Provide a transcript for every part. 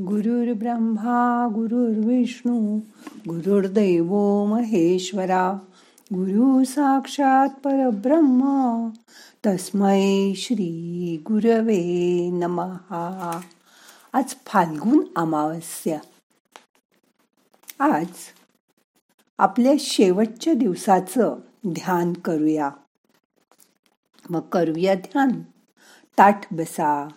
गुरुर्ब्रह्मा गुरुर्विष्णू गुरुर्दैव महेश्वरा गुरु साक्षात परब्रह्म तस्मै श्री गुरवे नमहा. आज फाल्गुन अमावस्या. आज आपल्या शेवटच्या दिवसाचं ध्यान करूया. मग करूया ध्यान. ताठ बसा.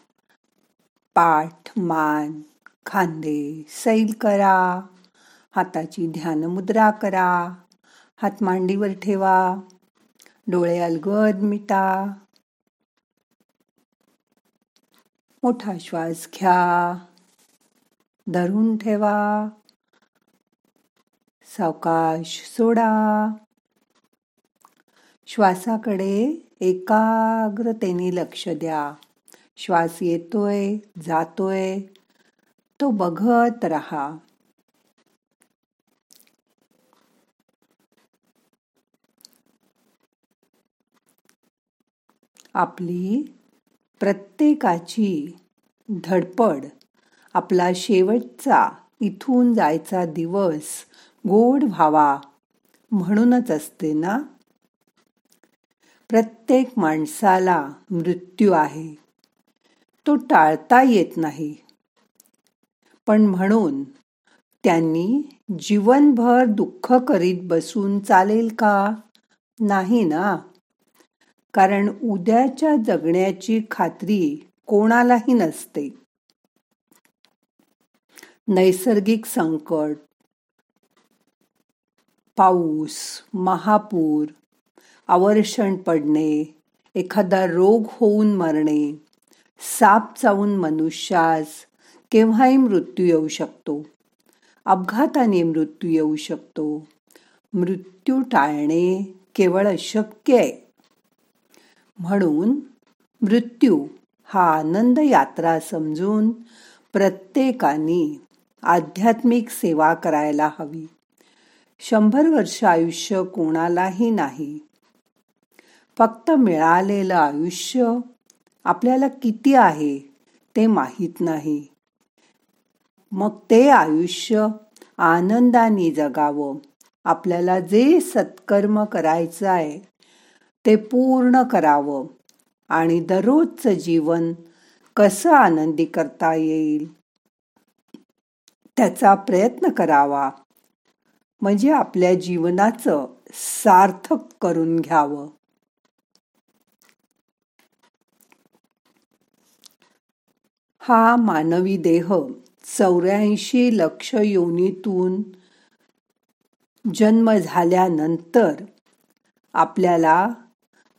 पाठ मान. खांदे सैल करा हाताची ध्यान मुद्रा करा हात मांडीवर ठेवा डोळे अलगद मिटा. मोठा श्वास घ्या धरून ठेवा सावकाश सोडा. श्वासाकडे एकाग्रतेने लक्ष द्या. श्वास येतोय जातोय तो बघत राहा. आपली प्रत्येकाची धडपड आपला शेवटचा इथून जायचा दिवस गोड व्हावा म्हणूनच असते ना? प्रत्येक माणसाला मृत्यू आहे. तो टाळता येत नाही. पण म्हणून त्यांनी जीवनभर दुःख करीत बसून चालेल का? नाही ना. कारण उद्याच्या जगण्याची खात्री कोणालाही नसते. नैसर्गिक संकट पाऊस महापूर आवर्षण पडणे एखादा रोग होऊन मरणे साप चावून मनुष्यास केव्हाही मृत्यू येऊ शकतो. अपघाताने मृत्यू येऊ शकतो. मृत्यू टाळणे केवळ अशक्य आहे. म्हणून मृत्यू हा आनंद यात्रा समजून प्रत्येकाने आध्यात्मिक सेवा करायला हवी. शंभर वर्ष आयुष्य कोणालाही नाही. फक्त मिळालेलं आयुष्य आपल्याला किती आहे ते माहीत नाही. मग ते आयुष्य आनंदाने जगावं. आपल्याला जे सत्कर्म करायचं आहे ते पूर्ण करावं. आणि दररोजचं जीवन कसं आनंदी करता येईल त्याचा प्रयत्न करावा. म्हणजे आपल्या जीवनाचं सार्थक करून घ्यावं. हा मानवी देह चौऱ्याऐंशी लक्ष योनीतून जन्म झाल्यानंतर आपल्याला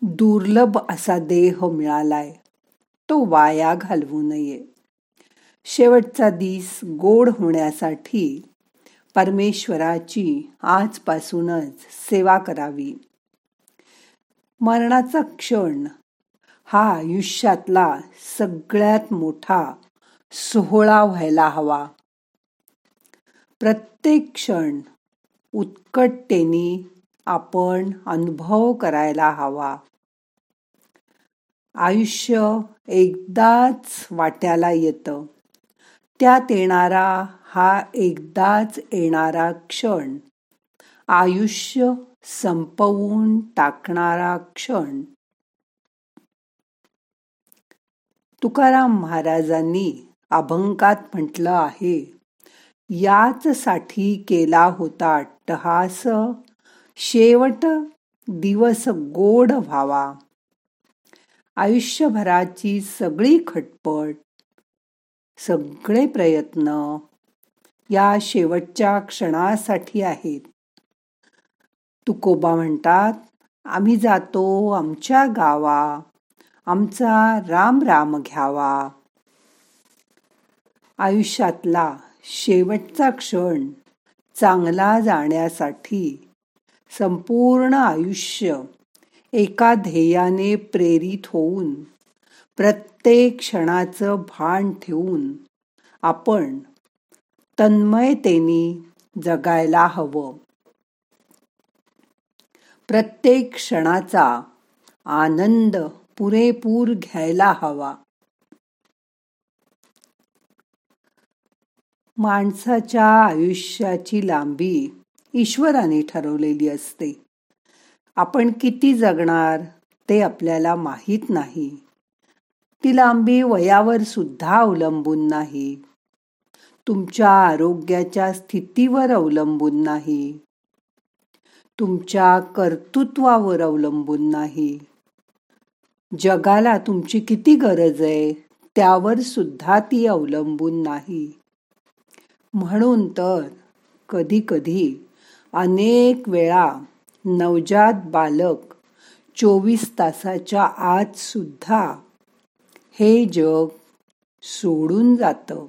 दुर्लभ असा देह मिळालाय. तो वाया घालवू नये. शेवटचा दिस गोड होण्यासाठी परमेश्वराची आजपासूनच सेवा करावी. मरणाचा क्षण हा आयुष्यातला सगळ्यात मोठा सोहळा व्हायला हवा. प्रत्येक क्षण उत्कटतेने आपण अनुभव करायला हवा. आयुष्य एकदाच वाट्याला येतं. त्यात येणारा हा एकदाच येणारा क्षण. आयुष्य संपवून टाकणारा क्षण. तुकाराम महाराजांनी अभंगात म्हटलं आहे. याच साठी केला होता अट्टहास. शेवट दिवस गोड व्हावा. आयुष्यभराची सगळी खटपट सगळे प्रयत्न या शेवटच्या क्षणासाठी आहेत. तुकोबा म्हणतात आम्ही जातो आमच्या गावा आमचा राम राम घ्यावा. आयुष्यातला शेवटचा क्षण चांगला जाण्यासाठी संपूर्ण आयुष्य एका ध्येयाने प्रेरित होऊन प्रत्येक क्षणाचं भान ठेवून आपण तन्मयतेने जगायला हवं. प्रत्येक क्षणाचा आनंद पुरेपूर घ्यायला हवा. माणसाच्या आयुष्याची लांबी ईश्वराने ठरवलेली असते. आपण किती जगणार ते आपल्याला माहीत नाही. ती लांबी वयावर सुद्धा अवलंबून नाही. तुमच्या आरोग्याच्या स्थितीवर अवलंबून नाही. तुमच्या कर्तृत्वावर अवलंबून नाही. जगाला तुमची किती गरज आहे त्यावर सुद्धा ती अवलंबून नाही. म्हणून तर कधी कधी अनेक वेळा नवजात बालक चोवीस तासाच्या आत सुद्धा हे जग सोडून जातं.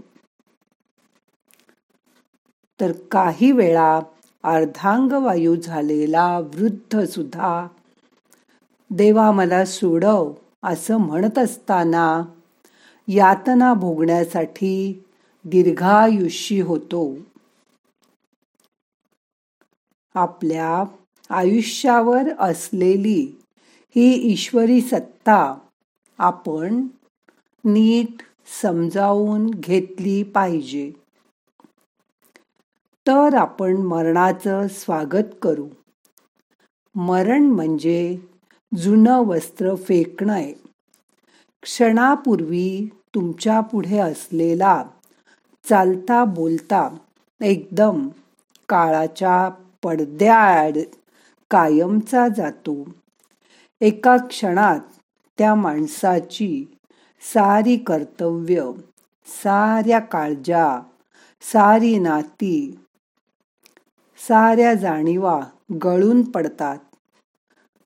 तर काही वेळा अर्धांगवायू झालेला वृद्ध सुद्धा देवा मला सोडव असं म्हणत असताना यातना भोगण्यासाठी दीर्घायुषी होतो. आपल्या आयुष्यावर असलेली ही ईश्वरी सत्ता आपण नीट समजावून घेतली पाहिजे. तर आपण मरणाचं स्वागत करू. मरण म्हणजे जुनं वस्त्र फेकणं आहे. क्षणापूर्वी तुमच्यापुढे असलेला चालता बोलता एकदम काळाच्या पडद्याआड कायमचा जातो. एका क्षणात त्या माणसाची सारी कर्तव्य साऱ्या काळजा सारी नाती साऱ्या जाणीवा गळून पडतात.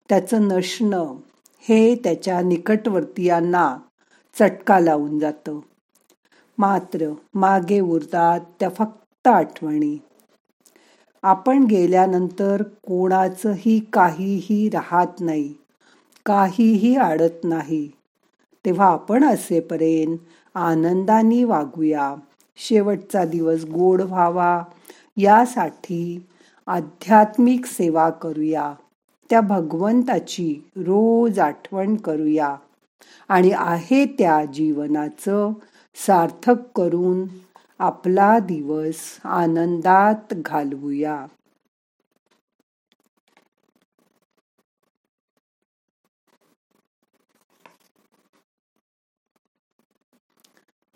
त्याचं नसणं हे त्याच्या निकटवर्तीयांना चटका लावून जातं. मात्र मागे उरतात त्या फक्त आठवणी. आपण गेल्यानंतर कोणाचंही काहीही राहत नाही काहीही आडत नाही. तेव्हा आपण असेपर्यंत आनंदाने वागूया. शेवटचा दिवस गोड व्हावा. यासाठी आध्यात्मिक सेवा करूया. त्या भगवंताची रोज आठवण करूया. आणि आहे त्या जीवनाचं सार्थक करून आपला दिवस आनंदात घालवूया.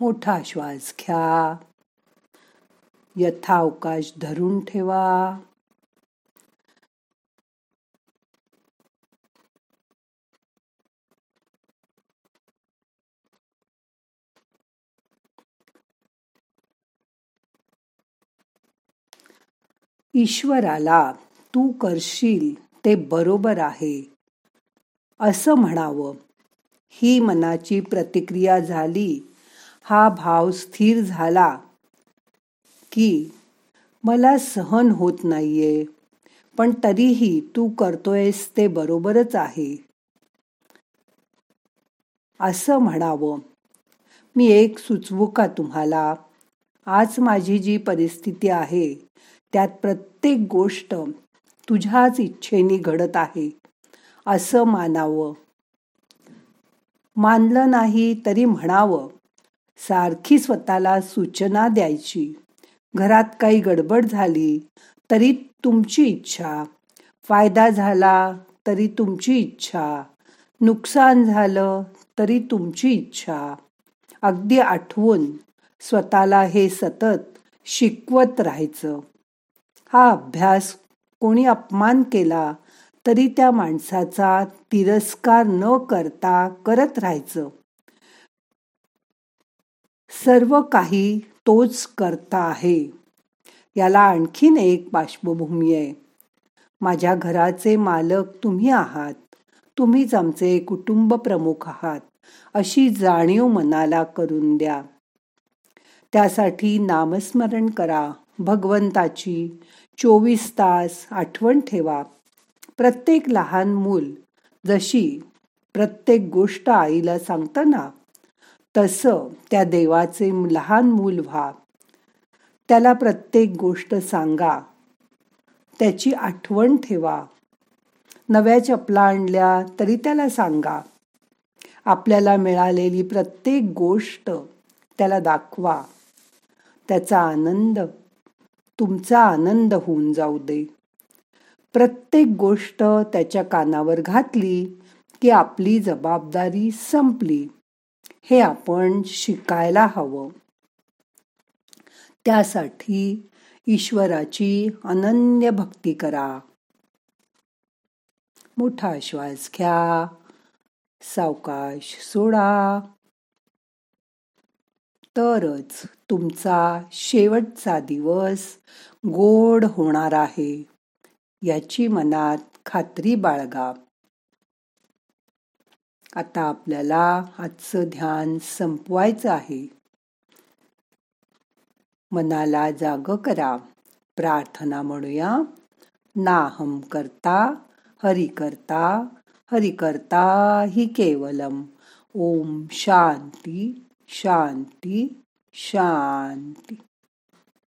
मोठा श्वास घ्या. यथावकाश धरून ठेवा. ईश्वराला तू करशील ते बरोबर आहे. असं म्हणावं. ही मनाची प्रतिक्रिया झाली. हा भाव स्थिर झाला की मला सहन होत नाहीये. पण तरीही तू करतोयस ते बरोबरच आहे. असं म्हणावं. मी एक सुचवू का तुम्हाला? आज माझी जी परिस्थिती आहे त्यात प्रत्येक गोष्ट तुझ्याच इच्छेने घडत आहे असं मानावं. मानलं नाही तरी म्हणावं सारखी स्वतःला सूचना द्यायची. घरात काही गडबड झाली तरी तुमची इच्छा. फायदा झाला तरी तुमची इच्छा. नुकसान झालं तरी तुमची इच्छा. अगदी आठवून स्वतःला हे सतत शिकवत राहायचं. हा अभ्यास कोणी अपमान केला तरी त्या माणसाचा तिरस्कार न करता करत राहायचं. सर्व काही तोच करता आहे. याला आणखीन एक पार्श्वभूमी आहे. माझ्या घराचे मालक तुम्ही आहात. तुम्हीच आमचे कुटुंब प्रमुख आहात. अशी जाणीव मनाला करून द्या. त्यासाठी नामस्मरण करा. भगवंताची चोवीस तास आठवण ठेवा. प्रत्येक लहान मूल जशी प्रत्येक गोष्ट आईला सांगताना तसं त्या देवाचे लहान मूल व्हा. त्याला प्रत्येक गोष्ट सांगा. त्याची आठवण ठेवा. नव्या चपला आणल्या तरी त्याला सांगा. आपल्याला मिळालेली प्रत्येक गोष्ट त्याला दाखवा. त्याचा आनंद तुमचा आनंद होऊन जाऊ दे. प्रत्येक गोष्ट त्याच्या कानावर घातली की आपली जबाबदारी संपली. हे आपण शिकायला हवं. त्यासाठी ईश्वराची अनन्य भक्ती करा. मोठा श्वास घ्या. सावकाश सोडा. तरच तुमचा शेवटचा दिवस गोड होणार आहे याची मनात खात्री बाळगा. आता आपल्याला आजचं ध्यान संपवायचं आहे. मनाला जाग करा. प्रार्थना म्हणूया. नाहम करता हरि करता हरि करता हि केवलम. ओम शांती शांती. शांती.